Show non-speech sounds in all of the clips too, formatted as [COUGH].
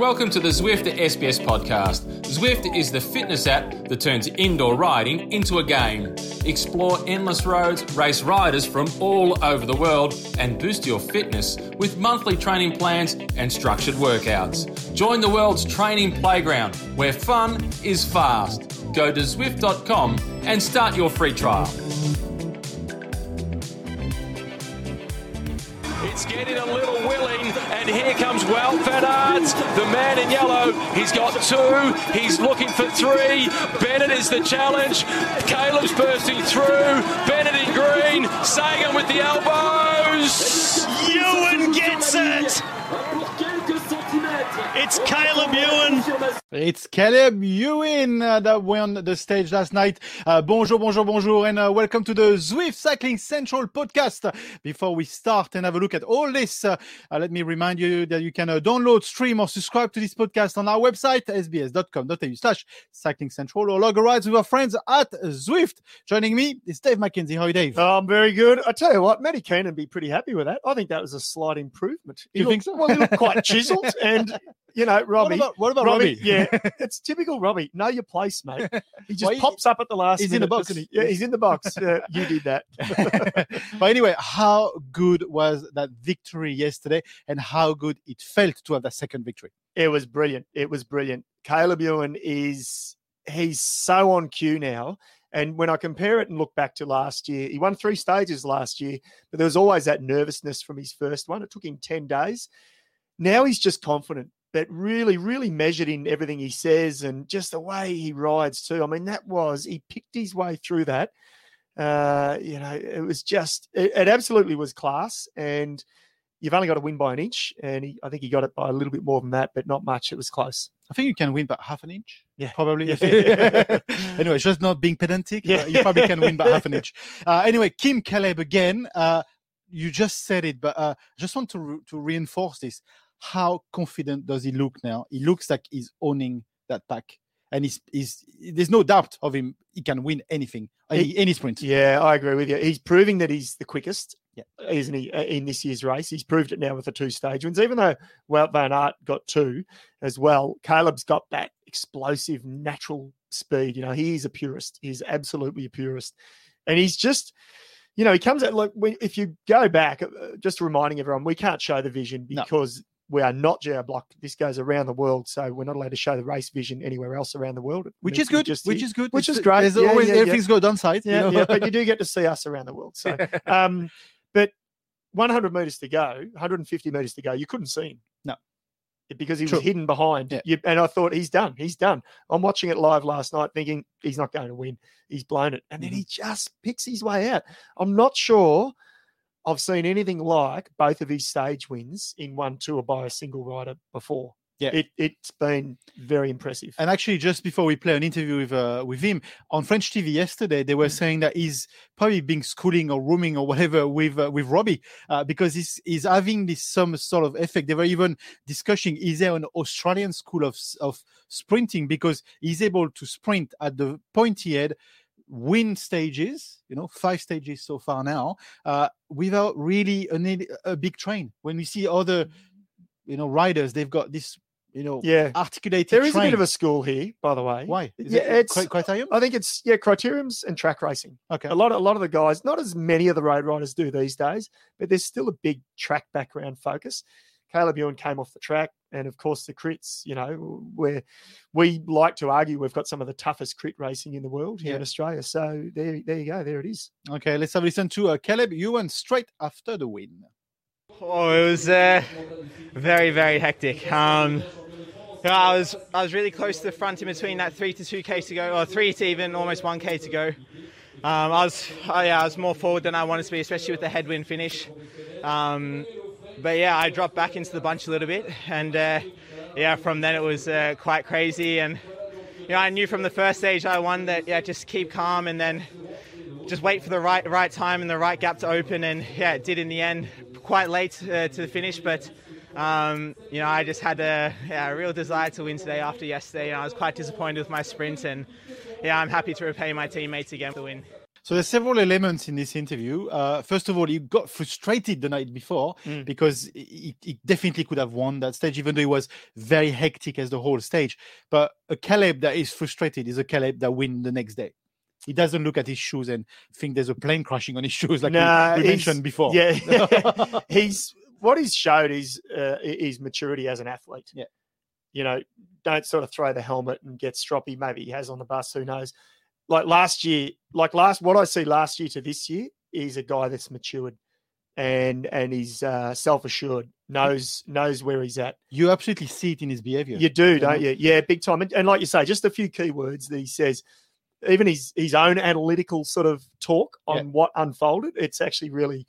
Welcome to the Zwift SBS podcast. Zwift is the fitness app that turns indoor riding into a game. Explore endless roads, race riders from all over the world, and boost your fitness with monthly training plans and structured workouts. Join the world's training playground where fun is fast. Go to Zwift.com and start your free trial. It's getting a little willing, and here comes van the man in yellow. He's got two, he's looking for three. Bennett is the challenge. Caleb's bursting through. Bennett in green, Sagan with the elbows. Ewan gets it! It's Caleb Ewan. It's Caleb Ewan uh, that won the stage last night. Uh, bonjour, bonjour, bonjour, and uh, welcome to the Zwift Cycling Central podcast. Before we start and have a look at all this, uh, uh, let me remind you that you can uh, download, stream, or subscribe to this podcast on our website, sbs.com.au slash cycling central, or log a ride with our friends at Zwift. Joining me is Dave McKenzie. How are you, Dave? Oh, I'm very good. I tell you what, Matty Keenan would be pretty happy with that. I think that was a slight improvement. He You looked- think so? Well, he looked quite chiseled, and [LAUGHS] you know, Robbie. what about, what about Robbie? yeah, [LAUGHS] it's typical Robbie. Know your place, mate. [LAUGHS] He just Well, pops up at the last. he's in the box. he? Yeah, he's in the box. [LAUGHS] Uh, you did that. but anyway, how good was that victory yesterday, and how good it felt to have that second victory? It was brilliant. It was brilliant. Caleb Ewan is he's so on cue now. And when I compare it and look back to last year, he won three stages last year, but there was always that nervousness from his first one. It took him 10 days. Now he's just confident, but really, really measured in everything he says and just the way he rides too. I mean, that was, he picked his way through that. Uh, you know, it was just, it, it absolutely was class. And you've only got to win by an inch. And he, I think he got it by a little bit more than that, but not much. It was close. I think you can win by half an inch. Yeah. probably. Yeah. [LAUGHS] anyway, just not being pedantic. Yeah. you probably can win by half an [LAUGHS] inch. Uh, anyway, Kim Caleb again. Uh, you just said it, but uh, I just want to re- to reinforce this. How confident does he look now? He looks like he's owning that pack, and he's, he's there's no doubt of him. He can win anything, any, any sprint. Yeah, I agree with you. He's proving that he's the quickest, Yeah. isn't he, uh, in this year's race? He's proved it now with the two stage wins, even though Wout van Aert got two as well. Caleb's got that explosive, natural speed. You know, he is a purist. He's absolutely a purist. And he's just, you know, he comes out like when, if you go back, uh, just reminding everyone, we can't show the vision because we are not geo blocked. This goes around the world, so we're not allowed to show the race vision anywhere else around the world. Which is good. just Which is good. Which It's- is great. There's Yeah, always yeah, yeah. everything's good downside. you Yeah, know? yeah, but you do [LAUGHS] get to see us around the world. So, um, but 100 meters to go, 150 meters to go, you couldn't see him. No. because he True. was hidden behind. Yeah. You, and I thought he's done. He's done. I'm watching it live last night, thinking he's not going to win. He's blown it, and then Mm-hmm. he just picks his way out. I'm not sure. I've seen anything like both of his stage wins in one tour by a single rider before. Yeah. it, it's been very impressive. And actually, just before we play an interview with uh, with him on French TV yesterday, they were Mm. saying that he's probably being schooling or rooming or whatever with uh, with Robbie uh, because he's he's having this some sort of effect. They were even discussing is there an Australian school of of sprinting because he's able to sprint at the pointy head, win stages, you know, five stages so far now, uh, without really a, a big train. When we see other, you know, riders, they've got this, you know, yeah, articulated. there is a bit of a school here, by the way. Why? Is Yeah, it it's- criterium. I think it's yeah, criteriums and track racing. Okay. A lot of a lot of the guys, not as many of the road riders do these days, but there's still a big track background focus. Caleb Ewan came off the track, and of course the crits. You know, where we like to argue we've got some of the toughest crit racing in the world here in Australia. So there, there you go. There it is. Okay, let's have a listen to uh, Caleb Ewan straight after the win. Oh, it was uh, very, very hectic. Um, yeah, I was I was really close to the front in between that three to two k to go, or three to even almost one k to go. Um, I was oh, yeah, I was more forward than I wanted to be, especially with the headwind finish. Um, but yeah, I dropped back into the bunch a little bit, and uh, yeah, from then it was uh, quite crazy. And you know, I knew from the first stage I won that yeah, just keep calm and then just wait for the right right time and the right gap to open. And yeah, it did in the end. Quite late uh, to the finish, but um, you know I just had a, yeah, a real desire to win today after yesterday, and I was quite disappointed with my sprint. And yeah, I'm happy to repay my teammates again for the win. So there's several elements in this interview. Uh, first of all, he got frustrated the night before Mm. because he, he definitely could have won that stage, even though it was very hectic as the whole stage. But a Caleb that is frustrated is a Caleb that win the next day. He doesn't look at his shoes and think there's a plane crashing on his [LAUGHS] shoes, like we- Nah, we, he's- mentioned before. Yeah, [LAUGHS] [LAUGHS] he's what he's showed is uh, is maturity as an athlete. Yeah. you know, don't sort of throw the helmet and get stroppy. Maybe he has on the bus. Who knows? Like last year, like last what I see last year to this year is a guy that's matured and and he's uh, self assured, knows knows where he's at. you absolutely see it in his behavior. You do, don't you? Yeah, big time. And, and like you say, just a few key words that he says, even his his own analytical sort of talk on Yeah. what unfolded. It's actually really,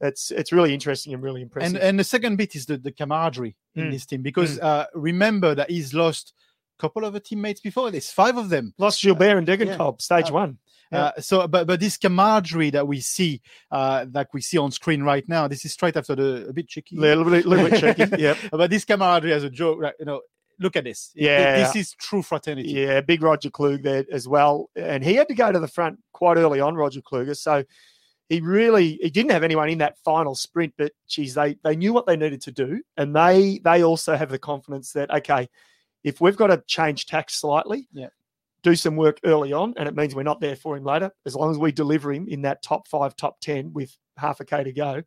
it's it's really interesting and really impressive. and and the second bit is the, the camaraderie in Mm. this team because uh, remember that he's lost couple of the teammates before. this, five of them. Lost Gilbert and yeah. Degenkolb, stage Uh, one. Yeah. Uh, so, but but this camaraderie that we see, uh, like we see on screen right now, this is straight after the a bit cheeky. Little bit, little bit tricky. [LAUGHS] Yep. But this camaraderie as a joke, right, you know, look at this. Yeah. this is true fraternity. Yeah, big Roger Kluge there as well, and he had to go to the front quite early on, Roger Kluge. So he really he didn't have anyone in that final sprint, but geez, they they knew what they needed to do, and they they also have the confidence that okay, if we've got to change tax slightly, Yeah. do some work early on, and it means we're not there for him later. As long as we deliver him in that top five, top ten with half a k to go,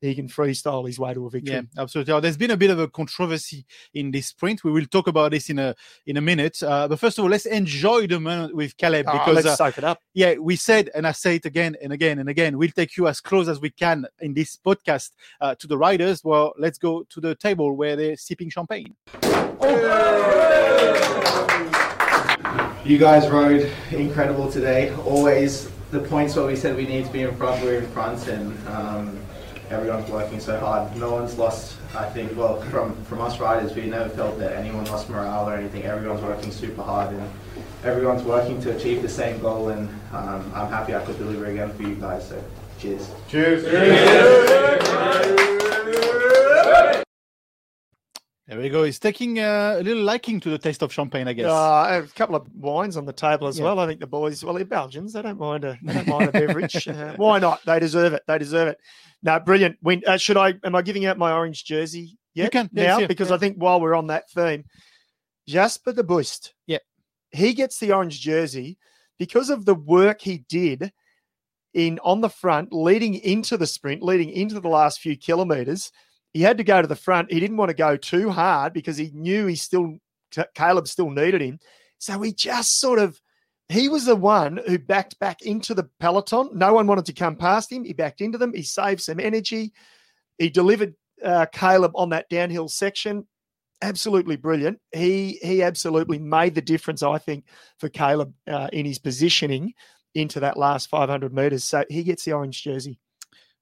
he can freestyle his way to a victory. Yeah, absolutely. Oh, There's been a bit of a controversy in this sprint. We will talk about this in a in a minute. Uh, but first of all, let's enjoy the moment with Caleb Ah, because let's uh, soak it up. yeah, we said, and I say it again and again and again, we'll take you as close as we can in this podcast uh, to the riders. Well, let's go to the table where they're sipping champagne. You guys rode incredible today. Always the points where we said we need to be in front, we're in front, and um, everyone's working so hard. No one's lost. I think. Well, from from us riders, we never felt that anyone lost morale or anything. Everyone's working super hard, and everyone's working to achieve the same goal. And um, I'm happy I could deliver again for you guys. So, cheers. cheers. There we go. He's taking uh, a little liking to the taste of champagne, I guess. Uh, a couple of wines on the table as Yeah. well. I think the boys, well, they're Belgians. They don't mind a, they don't mind a beverage. [LAUGHS] Uh, why not? They deserve it. They deserve it. No, brilliant. Win. Uh, should I? Am I giving out my orange jersey yet? can. Yes, now yeah, because yeah. I think while we're on that theme, Jasper De Buyst. Yeah. he gets the orange jersey because of the work he did in on the front, leading into the sprint, leading into the last few kilometers. He had to go to the front. He didn't want to go too hard because he knew he still Caleb still needed him. So he just sort of he was the one who backed back into the peloton. No one wanted to come past him. He backed into them. He saved some energy. He delivered uh, Caleb on that downhill section. Absolutely brilliant. He he absolutely made the difference. I think for Caleb uh, in his positioning into that last 500 meters. So he gets the orange jersey.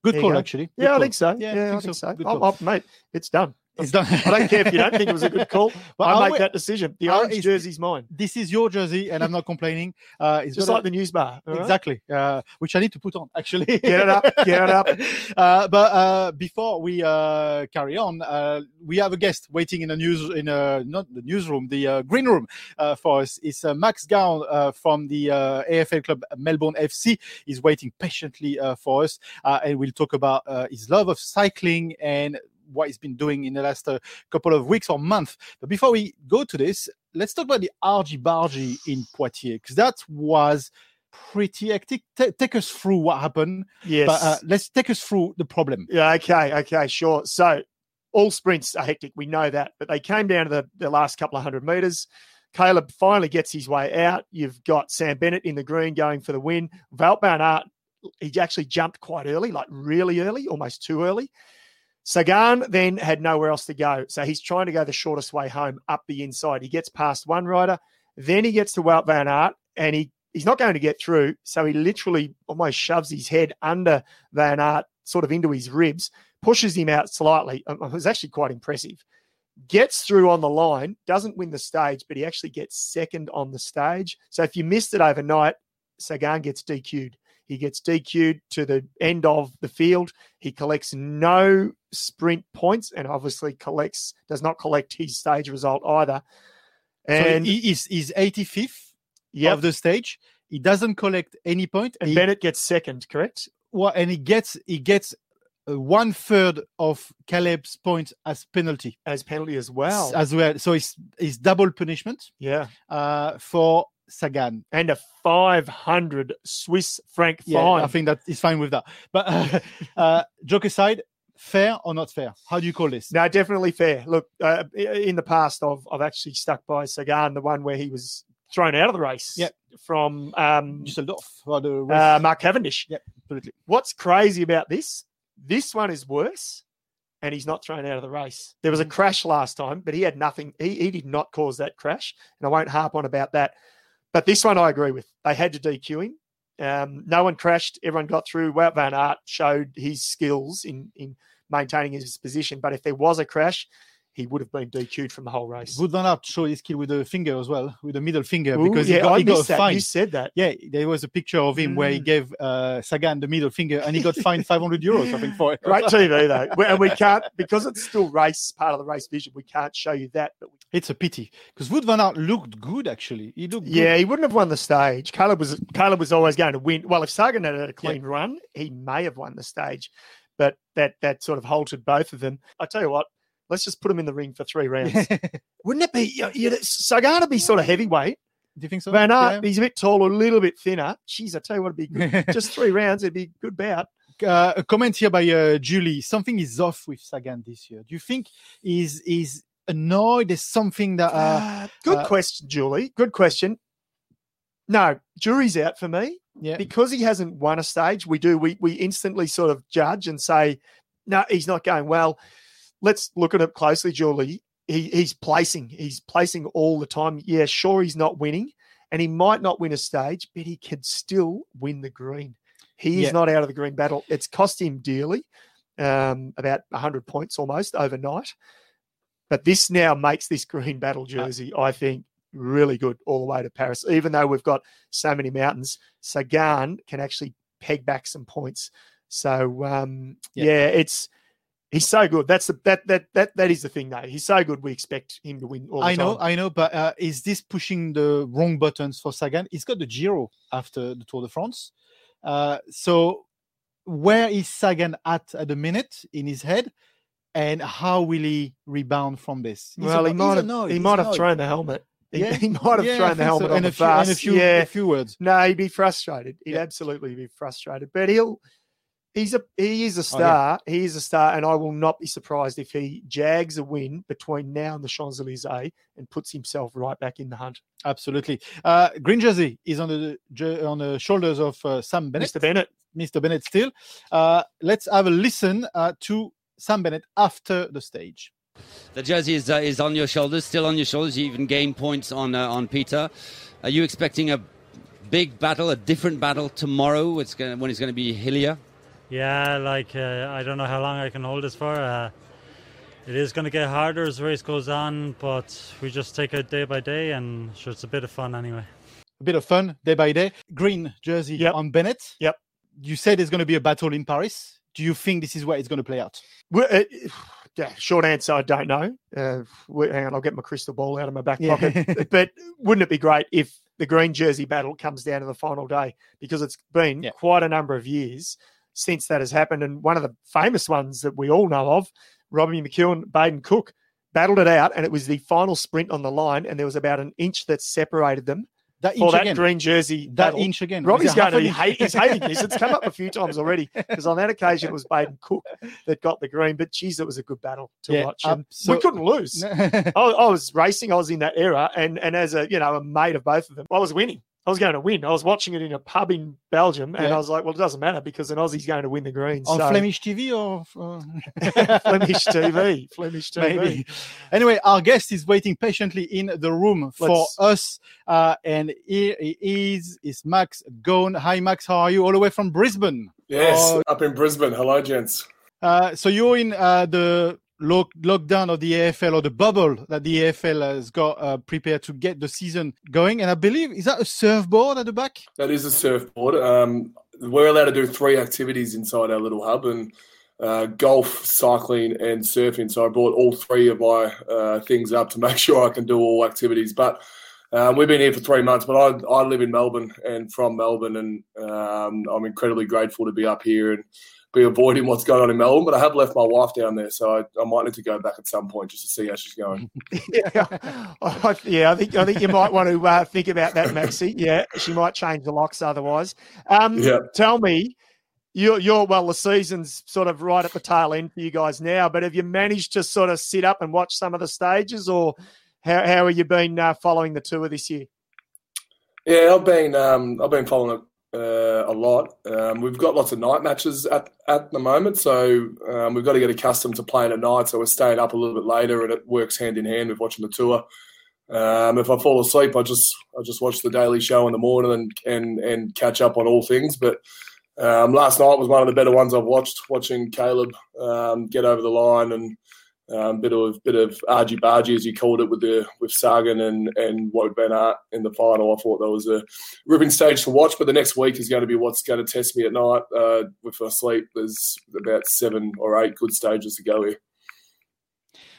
Good call, go. actually. Good Yeah, I call. think so. Yeah, Yeah, I I think so. so. Good Oh, oh, mate, it's done. It's done. I don't care if you don't think it was a good call. [LAUGHS] But I make wait- that decision. The I'll- orange it's- jersey's mine. This is your jersey, and I'm not complaining. Uh, it's Just got a- like the news bar. all right? Exactly, uh, which I need to put on actually. Get it up, get it up. [LAUGHS] Uh, but uh, before we uh, carry on, uh, we have a guest waiting in the news in a not the newsroom, the uh, green room uh, for us. It's uh, Max Gawn uh, from the uh, AFL club Melbourne FC. He's waiting patiently uh, for us, uh, and we'll talk about uh, his love of cycling and what he's been doing in the last uh, couple of weeks or month. But before we go to this, let's talk about the argy bargy in Poitiers because that was pretty hectic. Ta take us through what happened, Yes. but uh, let's take us through the problem. Yeah, okay, okay, sure. So all sprints are hectic. We know that. But they came down to the, the last couple of hundred meters. Caleb finally gets his way out. You've got Sam Bennett in the green going for the win. Van Aert, he actually jumped quite early, like really early, almost too early. Sagan then had nowhere else to go. So he's trying to go the shortest way home up the inside. He gets past one rider. Then he gets to Wout van Aert and he, he's not going to get through. So he literally almost shoves his head under Van Aert, sort of into his ribs, pushes him out slightly. Um, It was actually quite impressive. Gets through on the line, doesn't win the stage, but he actually gets second on the stage. So if you missed it overnight, Sagan gets DQ'd. He gets DQ'd to the end of the field. He collects no sprint points and obviously collects does not collect his stage result either. And so he is he's 85th yep, of the stage. He doesn't collect any point. And He- Bennett gets second, correct? well, and he gets he gets uh, one third of Caleb's points as penalty As penalty as well. as well. So it's it's double punishment yeah. uh, for Sagan. And a 500 Swiss franc Yeah, fine. I think that is fine with that. But uh, [LAUGHS] uh, joke aside, fair or not fair? How do you call this? No, definitely fair. Look, uh, in the past, I've I've actually stuck by Sagan, the one where he was thrown out of the race Yep. from um, Düsseldorf uh. Mark Cavendish. Yep, absolutely. What's crazy about this? This one is worse, and he's not thrown out of the race. There was a crash last time, but he had nothing. He, he did not cause that crash, and I won't harp on about that. But this one I agree with. They had to DQ him. Um, no one crashed. Everyone got through. Wout van Aert showed his skills in in maintaining his position. But if there was a crash, he would have been DQ'd from the whole race. Wout van Aert showed his skill with the finger as well, with the middle finger, Ooh, because yeah, he got, I he got fined. You said that. Yeah, there was a picture of him where he Mm. gave uh, Sagan the middle finger, and he got fined [LAUGHS] 500 euros, I think, for it. Great TV though, and we can't because it's still race part of the race vision. We can't show you that, but we It's a pity because Wout van Aert looked good actually. He looked good. Yeah, he wouldn't have won the stage. Caleb was Caleb was always going to win. Well, if Sagan had had a clean run, he may have won the stage, but that that sort of halted both of them. I tell you what, let's just put him in the ring for three rounds. [LAUGHS] wouldn't it be? You know, you- Sagan would be sort of heavyweight. Do you think so? Van Yeah. he's a bit taller, a little bit thinner. Jeez, I tell you what, it'd be good. [LAUGHS] just three rounds. It'd be a good bout. uh, a comment here by uh, Julie. Something is off with Sagan this year. Do you think he's is annoyed? There's something that uh, Uh, good uh, question, Julie. Good question. No, jury's out for me. yeah. because he hasn't won a stage, we do we we instantly sort of judge and say, no, he's not going well. Let's look at it closely, Julie. He, he's placing, he's placing all the time. Yeah, sure, he's not winning, and he might not win a stage, but he can still win the green. He Yeah. is not out of the green battle. It's cost him dearly, um, about hundred points almost overnight. But this now makes this green battle jersey, I think, really good all the way to Paris. Even though we've got so many mountains, Sagan can actually peg back some points. So um, Yeah. yeah. it's he's so good. That's the that that that that is the thing though. He's so good. We expect him to win I know, time. I know, but uh, is this pushing the wrong buttons for Sagan? He's got the Giro after the Tour de France. Uh, so where is Sagan at at the minute in his head? And how will he rebound from this? He's well, he might have annoyed, he might have thrown the helmet. He, Yeah. he might have Yeah, thrown the helmet so. on and the a few, and a few, yeah, a few words. No, he'd be frustrated. He'd Yeah. absolutely be frustrated. But he'll he's a he is a Oh, star. He is a star, and I will not be surprised if he jags a win between now and the Champs Elysees and puts himself right back in the hunt. Absolutely. Uh, green jersey is on the on the shoulders of uh, Sam Bennett. Mr. Bennett. Mr. Bennett still. Uh, let's have a listen uh, to Sam Bennett after the stage. The jersey is, uh, is on your shoulders, still on your shoulders. You even gained points on uh, on Peter. Are you expecting a big battle, a different battle tomorrow? It's gonna, when it's going to be hillier. Yeah, like uh, I don't know how long I can hold this for. Uh, it is going to get harder as the race goes on, but we just take it day by day, and sure, it's a bit of fun anyway. A bit of fun day by day. Green jersey Yep. on Bennett. Yep. You said there's going to be a battle in Paris. Do you think this is where it's going to play out? Well, uh, yeah, short answer, I don't know. Uh, wait, hang on, I'll get my crystal ball out of my back Yeah. pocket. [LAUGHS] but wouldn't it be great if the green jersey battle comes down to the final day? Because it's been Yeah. quite a number of years since that has happened. And one of the famous ones that we all know of, Robbie McEwen, Baden Cook, battled it out, and it was the final sprint on the line, and there was about an inch that separated them That for inch that again. green jersey that battle. inch again. Robbie's Is it half going to be hate, he's hating this. It's come up a few [LAUGHS] times already because on that occasion it was Baden Cook that got the green. But geez, it was a good battle to Yeah, watch. Um, and abso- we couldn't lose. [LAUGHS] I, I was racing. I was in that era, and and as a you know a mate of both of them, I was winning. I was going to win. I was watching it in a pub in Belgium, and Yeah. I was like, well, it doesn't matter because an Aussie's going to win the green. on so, Flemish TV or [LAUGHS] Flemish TV, [LAUGHS] Flemish TV. Maybe. Anyway, our guest is waiting patiently in the room for Let's- us, uh, and here he is. Is Max Gawn? Hi, Max. How are you? All the way from Brisbane. Yes, Oh. up in Brisbane. Hello, gents. Uh, so you're in uh, the lock, lockdown of the AFL or the bubble that the AFL has got uh, prepared to get the season going. And I believe is that a surfboard at the back? That is a surfboard. Um, we're allowed to do three activities inside our little hub, and uh, golf, cycling, and surfing. So I brought all three of my uh, things up to [LAUGHS] make sure I can do all activities. But Um, we've been here for three months, but I, I live in Melbourne and from Melbourne, and um, I'm incredibly grateful to be up here and be avoiding what's going on in Melbourne. But I have left my wife down there, so I, I might need to go back at some point just to see how she's going. [LAUGHS] yeah, [LAUGHS] I, yeah, I think I think you might want to uh, think about that, Maxi. Yeah, she might change the locks otherwise. Um, Yeah. Tell me, you're, you're well, the season's sort of right at the tail end for you guys now, but have you managed to sort of sit up and watch some of the stages, or how how have you been uh, following the tour this year? Yeah, I've been um, I've been following it uh, a lot. Um, we've got lots of night matches at, at the moment, so um, we've got to get accustomed to playing at night. So we're staying up a little bit later, and it works hand in hand with watching the tour. Um, if I fall asleep, I just I just watch the daily show in the morning and and, and catch up on all things. But um, last night was one of the better ones I've watched. Watching Caleb um, get over the line and um, bit of bit of argy bargy as you called it with the with Sagan and and Wout Van Aert in the final. I thought that was a ripping stage to watch. But the next week is going to be what's going to test me at night uh, with my sleep. There's about seven or eight good stages to go here.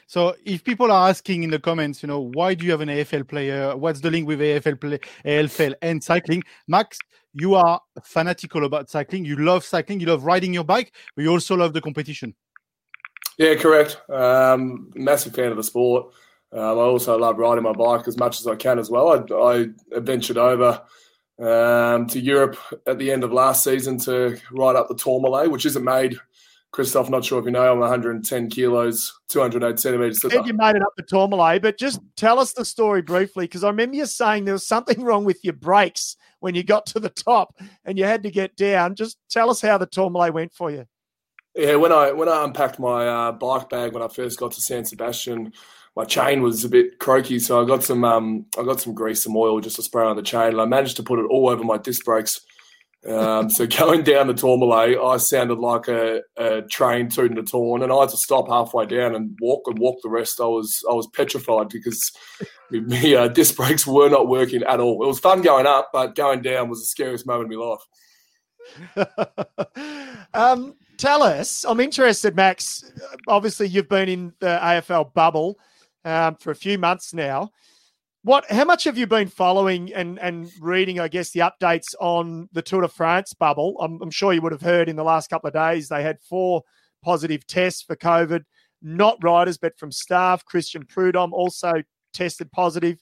So if people are asking in the comments, you know, why do you have an AFL player? What's the link with AFL play, AFL and cycling? Max, you are fanatical about cycling. You love cycling. You love riding your bike, but you also love the competition. Yeah, correct. Um, massive fan of the sport. Um, I also love riding my bike as much as I can as well. I, I ventured over um, to Europe at the end of last season to ride up the Tourmalet, which isn't made. Christophe, not sure if you know, I'm 110 kilos, 208 centimeters. You said you made it up the Tourmalet, but just tell us the story briefly because I remember you saying there was something [LAUGHS] wrong with your brakes when you got to the top and you had to get down. Just tell us how the Tourmalet went for you. Yeah, when I when I unpacked my uh, bike bag when I first got to San Sebastian, my chain was a bit croaky, so I got some um, I got some grease, some oil just to spray on the chain, and I managed to put it all over my disc brakes. Um, so [LAUGHS] going down the Tourmalet, I sounded like a, a train tooting a horn, and I had to stop halfway down and walk and walk the rest. I was I was petrified because [LAUGHS] the uh, disc brakes were not working at all. It was fun going up, but going down was the scariest moment of my life. [LAUGHS] um, tell us, I'm interested, Max. Obviously, you've been in the AFL bubble um, for a few months now. What? How much have you been following and and reading? I guess the updates on the Tour de France bubble. I'm, I'm sure you would have heard in the last couple of days they had four positive tests for COVID, not riders but from staff. Christian Prudhomme also tested positive.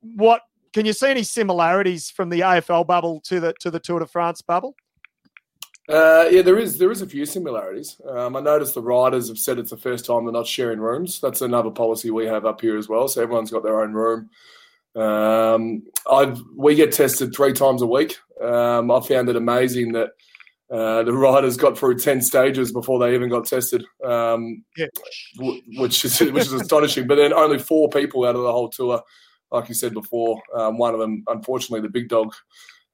What can you see any similarities from the AFL bubble to the to the Tour de France bubble? Uh, yeah, there is there is a few similarities. Um, I noticed the riders have said it's the first time they're not sharing rooms. That's another policy we have up here as well. So everyone's got their own room. Um, I've we get tested three times a week. Um, I found it amazing that uh, the [LAUGHS] riders got through ten stages before they even got tested, um, yeah. w- which is [LAUGHS] which is astonishing. But then only four people out of the whole tour, like you said before. Um, one of them, unfortunately, the big dog,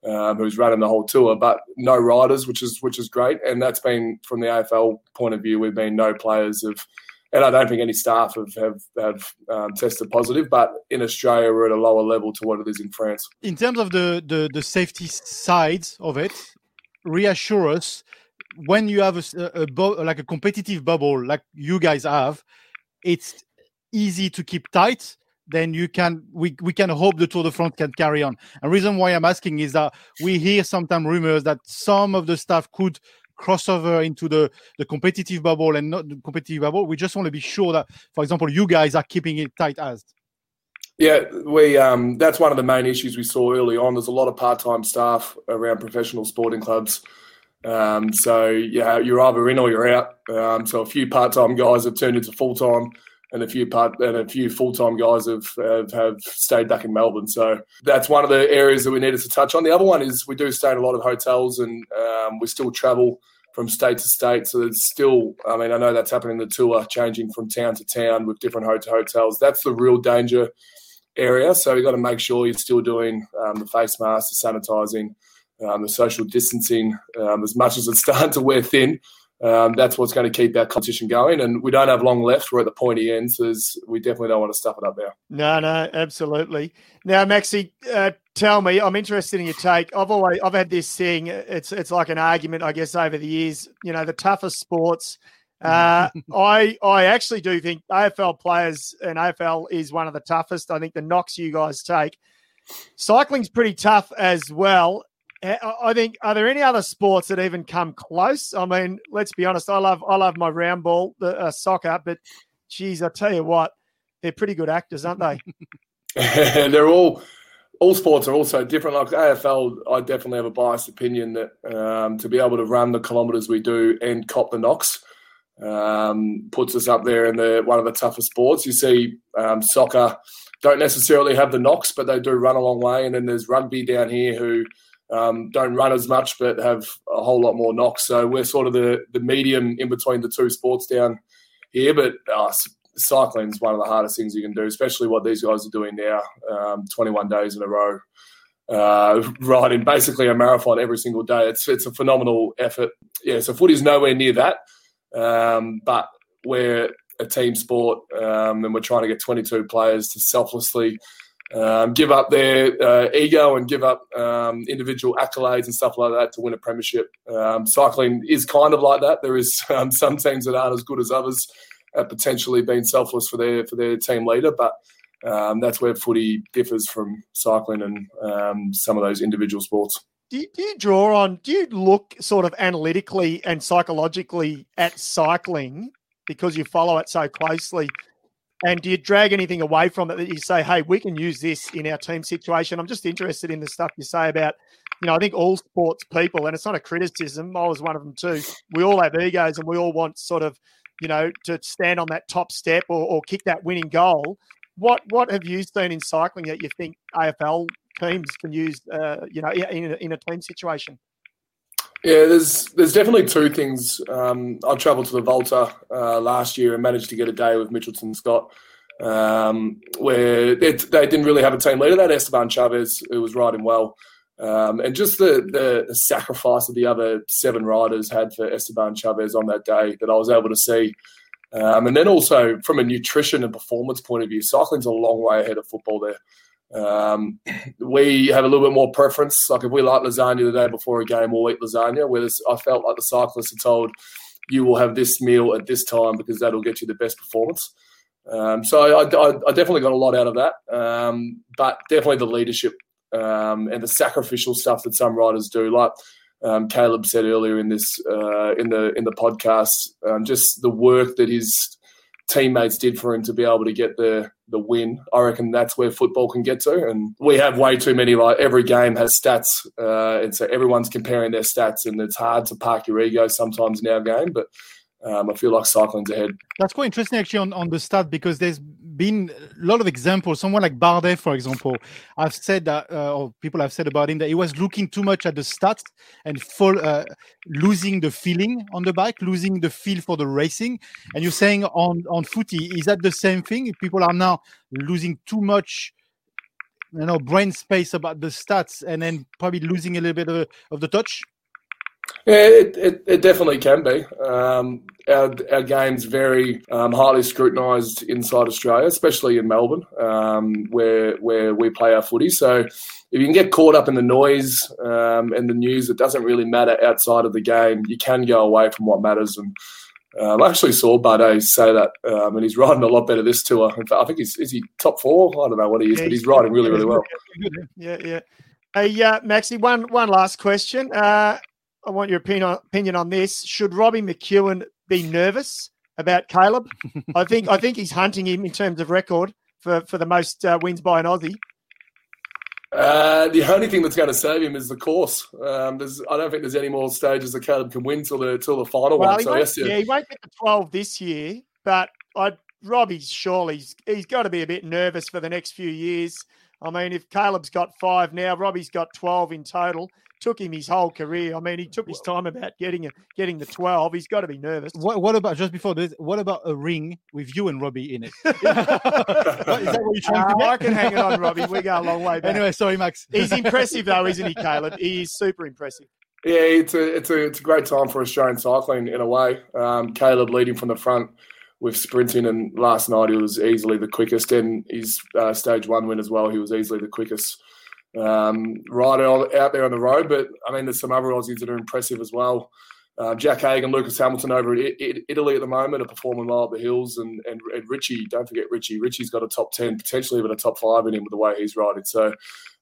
um, who's running the whole tour, but no riders, which is which is great. And that's been from the AFL point of view. We've been no players have, and I don't think any staff have have, have um, tested positive. But in Australia, we're at a lower level to what it is in France. In terms of the the, the safety sides of it, reassure us when you have a, a, bu- like a competitive bubble like you guys have. It's easy to keep tight then you can we, we can hope the Tour de France can carry on. And reason why I'm asking is that we hear sometimes rumors that some of the staff could cross over into the, the competitive bubble and not the competitive bubble. We just want to be sure that, for example, you guys are keeping it tight as. Yeah, we um, that's one of the main issues we saw early on. There's a lot of part-time staff around professional sporting clubs. Um, so yeah, you're either in or you're out. Um, so a few part-time guys have turned into full-time and a few part and a few full time guys have, have, have stayed back in Melbourne. So that's one of the areas that we needed to touch on. The other one is we do stay in a lot of hotels and um, we still travel from state to state. So it's still, I mean, I know that's happening in the tour, changing from town to town with different hotels. That's the real danger area. So you've got to make sure you're still doing um, the face mask, the sanitizing, um, the social distancing. Um, as much as it's [LAUGHS] starting to wear thin, um, that's what's going to keep our competition going. And we don't have long left. We're at the pointy ends. So we definitely don't want to stuff it up now. No, no, absolutely. Now, Maxi, uh, tell me, I'm interested in your take. I've always, I've had this thing. It's, it's like an argument, I guess, over the years. You know, the toughest sports. [LAUGHS] Uh, I, I actually do think AFL players and AFL is one of the toughest. I think the knocks you guys take. Cycling's pretty tough as well. I think. Are there any other sports that even come close? I mean, let's be honest. I love I love my round ball, the uh, soccer, but geez, I tell you what, they're pretty good actors, aren't they? [LAUGHS] [LAUGHS] they're all all sports are also different. Like AFL, I definitely have a biased opinion that um, to be able to run the kilometres we do and cop the knocks um, puts us up there in the one of the toughest sports. You see, um, soccer don't necessarily have the knocks, but they do run a long way. And then there's rugby down here who um, don't run as much, but have a whole lot more knocks. So we're sort of the the medium in between the two sports down here. But uh, cycling is one of the hardest things you can do, especially what these guys are doing now, um, 21 days in a row. Uh, [LAUGHS] riding basically a marathon every single day. It's it's a phenomenal effort. Yeah, so footy's nowhere near that, um, but we're a team sport, um, and we're trying to get 22 players to selflessly um, give up their uh, ego and give up um, individual accolades and stuff like that to win a premiership. Um, cycling is kind of like that. There is um, some teams that aren't as good as others at potentially being selfless for their for their team leader, but um, that's where footy differs from cycling and um, some of those individual sports. Do you, do you draw on? Do you look sort of analytically and psychologically at cycling because you follow it so closely? And do you drag anything away from it that you say, hey, we can use this in our team situation? I'm just interested in the stuff you say about, you know, I think all sports people, and it's not a criticism, I was one of them too. We all have egos and we all want sort of, you know, to stand on that top step or, or kick that winning goal. What what have you seen in cycling that you think AFL teams can use, uh, you know, in a, in a team situation? Yeah, there's there's definitely two things. Um, I travelled to the Volta uh, last year and managed to get a day with Mitchelton Scott, um, where they, they, didn't really have a team leader. Had Esteban Chaves, who was riding well, um, and just the, the, the sacrifice that the other seven riders had for Esteban Chaves on that day that I was able to see. Um, and then also from a nutrition and performance point of view, cycling's a long way ahead of football there. Um, we have a little bit more preference. Like if we like lasagna the day before a game, we'll eat lasagna. Whereas I felt like the cyclists are told, you will have this meal at this time because that'll get you the best performance. Um, so I, I, I, definitely got a lot out of that. Um, but definitely the leadership um, and the sacrificial stuff that some riders do, like um, Caleb said earlier in this uh, in the in the podcast, um, just the work that his teammates did for him to be able to get the the win. I reckon that's where football can get to. And we have way too many. Like every game has stats, uh, and so everyone's comparing their stats, and it's hard to park your ego sometimes in our game. But um, I feel like cycling's ahead. That's quite interesting actually on, on the stat because there's been a lot of examples. Someone like Bardet, for example, I've said that, uh, or people have said about him that he was looking too much at the stats and fall, uh, losing the feeling on the bike, losing the feel for the racing. And you're saying on on footy, is that the same thing? People are now losing too much you know brain space about the stats and then probably losing a little bit of, of the touch yeah, it, it, it, definitely can be. Um, our, our game's very um, highly scrutinised inside Australia, especially in Melbourne, um, where where we play our footy. So if you can get caught up in the noise um, and the news it doesn't really matter outside of the game, you can go away from what matters. And um, I actually saw Bardet say that, um, and he's [LAUGHS] riding a lot better this tour. In fact, I think he's is he top four. I don't know what he is, yeah, but he's, he's riding really, really well. Yeah, yeah. Hey, uh, Maxi, one one last question. Uh, I want your opinion opinion on this. Should Robbie McEwen be nervous about Caleb? [LAUGHS] I think I think he's hunting him in terms of record for, for the most uh, wins by an Aussie. Uh, the only thing that's going to save him is the course. Um, I don't think there's any more stages that Caleb can win till the till the final well, one. So yes, yeah. yeah, he won't get the 12 this year, but I Robbie's surely he's, he's got to be a bit nervous for the next few years. I mean, if Caleb's got five now, Robbie's got 12 in total took him his whole career. I mean, he took his time about getting it, getting the twelve. He's got to be nervous. What, what, about just before this? What about a ring with you and Robbie in it? what, [LAUGHS] is that what you're trying uh, to get? I can hang it on, Robbie. We go a long way back. Anyway, sorry, Max. He's impressive though, isn't he, [LAUGHS] Caleb? He is super impressive. Yeah, it's a it's a it's a great time for Australian cycling in a way. Um, Caleb leading from the front with sprinting, and last night he was easily the quickest, and his uh, stage one win as well. He was easily the quickest um, rider out there on the road. But I mean, there's some other Aussies that are impressive as well. uh, Jack Hagan, Lucas Hamilton over in Italy at the moment are performing well at the hills, and, and and Richie, don't forget Richie. Richie's got a top ten, potentially even a top five in him with the way he's riding. So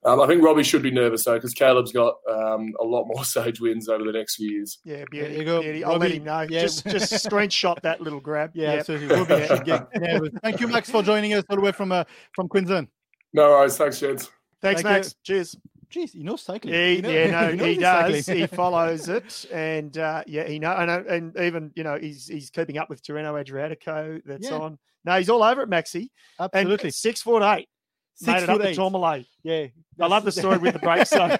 um, I think Robbie should be nervous though because Caleb's got um, a lot more [LAUGHS] stage wins over the next few years. Yeah, beauty. you go, beauty. I'll let him know. Yeah. Just [LAUGHS] just screenshot that little grab. Yeah, Yep. absolutely. Robbie should get nervous. Thank you, Max, for joining us all the way from uh, from Queensland. No worries, thanks, gents. Thanks, Thank Max. you. Cheers. Jeez, he knows cycling. He, yeah, [LAUGHS] no, knows he does. cycling. he [LAUGHS] follows it, and uh, yeah, he know, and, and even you know he's he's keeping up with Tirreno-Adriatico. That's Yeah. on. No, he's all over it, Maxi. Absolutely. And six foot eight. Six made it foot up to eight. Tourmalet. Yeah, I love the story with the brakes. [LAUGHS] So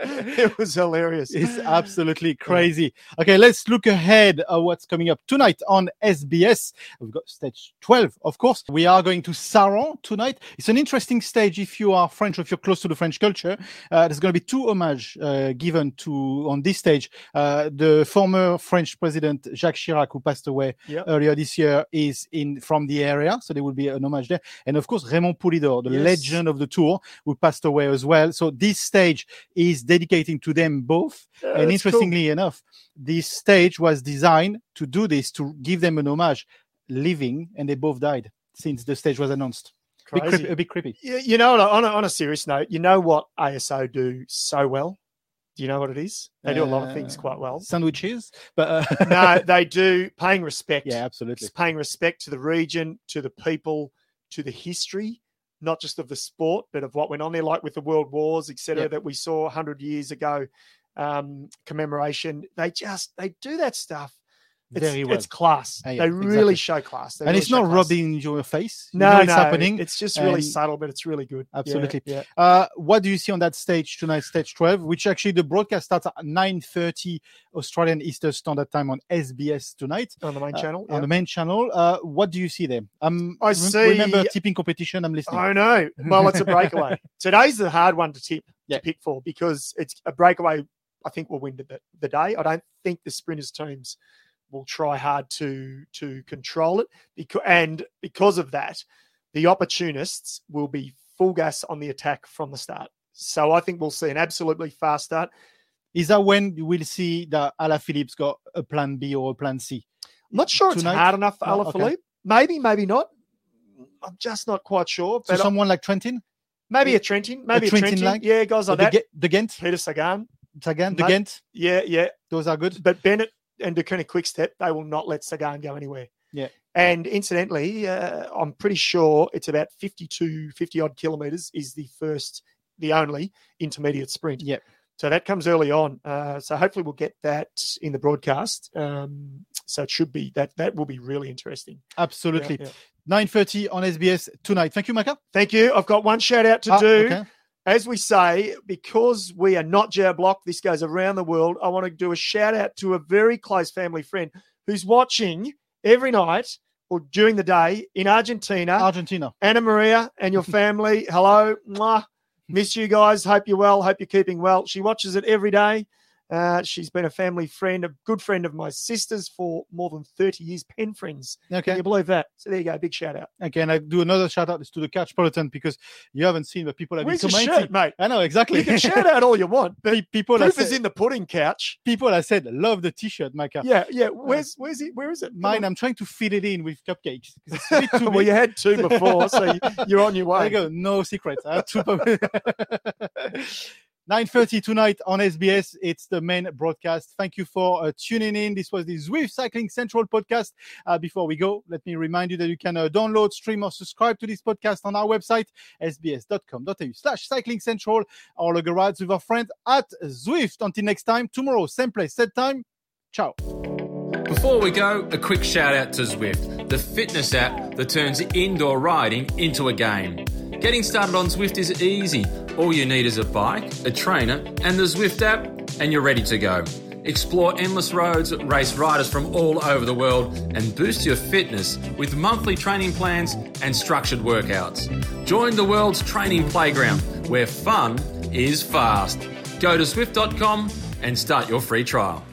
it was hilarious. It's absolutely crazy. Okay, let's look ahead at what's coming up tonight on SBS. We've got stage 12, of course. We are going to Sarran tonight. It's an interesting stage if you are French or if you're close to the French culture. Uh, there's going to be two homage uh, given to on this stage. Uh, the former French president Jacques Chirac, who passed away Yep. earlier this year, is in from the area, so there will be an homage there. And of course, Raymond Poulidor, the Yes. legend of the tour, who passed away as well. So this stage is dedicating to them both. Yeah, and that's cool. interestingly enough, this stage was designed to do this, to give them an homage, living, and they both died since the stage was announced. Bit creepy, a bit creepy. You, you know, on a, on a serious note, you know what ASO do so well? Do you know what it is? They do a lot of things Uh, quite well. Sandwiches, but uh, [LAUGHS] no, [LAUGHS] they do paying respect. yeah, absolutely. It's paying respect to the region, to the people, to the history, not just of the sport, but of what went on there, like with the World Wars, etc., Yep. that we saw 100 years ago, um, commemoration. They just they do that stuff. It's, Very well. it's class. Ah, yeah, they really exactly. show class. They and really it's not class. rubbed in your face. You No, know it's no, happening. It's just really and- subtle, but it's really good. Absolutely. Yeah. Uh, what do you see on that stage tonight, stage 12, which actually the broadcast starts at 9.30 Australian Eastern Standard Time on SBS tonight. On the main Uh, channel. On the main channel. Uh, what do you see there? Um, I see- Remember tipping competition? I'm listening. I know. Well, it's a breakaway. [LAUGHS] Today's the hard one to tip Yeah. to pick for because it's a breakaway. I think we'll win the, the day. I don't think the sprinters teams will try hard to to control it because and because of that, the opportunists will be full gas on the attack from the start. So I think we'll see an absolutely fast start. Is that when we'll see that Alaphilippe's got a plan B or a plan C? I'm not sure it's Tonight? hard enough for Oh, Alaphilippe. okay. Maybe, maybe not. I'm just not quite sure. So someone like Trentin? maybe a Trentin, maybe a, Trentin Trentin. like? Yeah, guys like the, that. The Ghent? Peter Sagan. Sagan? The. Ghent? Yeah, yeah. Those are good. But Bennett and Deceuninck quick step, they will not let Sagan go anywhere. Yeah. And incidentally, uh, I'm pretty sure it's about 52, 50 odd kilometers is the first, the only intermediate sprint. Yep. So that comes early on. Uh, so hopefully we'll get that in the broadcast. Um, so it should be that that will be really interesting. Yeah, Absolutely. yeah. 9.30 on SBS tonight. Thank you, Micah. Thank you. I've got one shout out to Ah, do. okay. As we say, because we are not Jar Block, this goes around the world. I want to do a shout out to a very close family friend who's watching every night or during the day in Argentina. Argentina. Anna Maria and your family. Hello. Mwah. Miss you guys. Hope you're well. Hope you're keeping well. She watches it every day. Uh, she's been a family friend, a good friend of my sister's for more than 30 years, pen friends. Can Okay. you believe that? So there you go. Big shout out. Again, I do another shout out to the Couch Peloton because you haven't seen, but people have Where's been commenting. shirt, mate? I know exactly. You can shout out all you want, [LAUGHS] but people proof is in the pudding couch. people have said love the T-shirt, Micah. Yeah, yeah. Where's where's it? Where is it? Mine. I'm trying to fit it in with cupcakes. [LAUGHS] well, you had two [LAUGHS] before, so you- you're on your way. There you go. No secrets. I have two. 9.30 tonight on SBS. It's the main broadcast. Thank you for uh, tuning in. This was the Zwift Cycling Central podcast. Uh, before we go, let me remind you that you can uh, download, stream, or subscribe to this podcast on our website, sbs.com.au slash cycling central, or log a rides with our friend at Zwift. Until next time, tomorrow, same place, same time. Ciao. Before we go, a quick shout out to Zwift, the fitness app that turns indoor riding into a game. Getting started on Zwift is easy. All you need is a bike, a trainer, and the Zwift app, and you're ready to go. Explore endless roads, race riders from all over the world, and boost your fitness with monthly training plans and structured workouts. Join the world's training playground where fun is fast. Go to Zwift.com and start your free trial.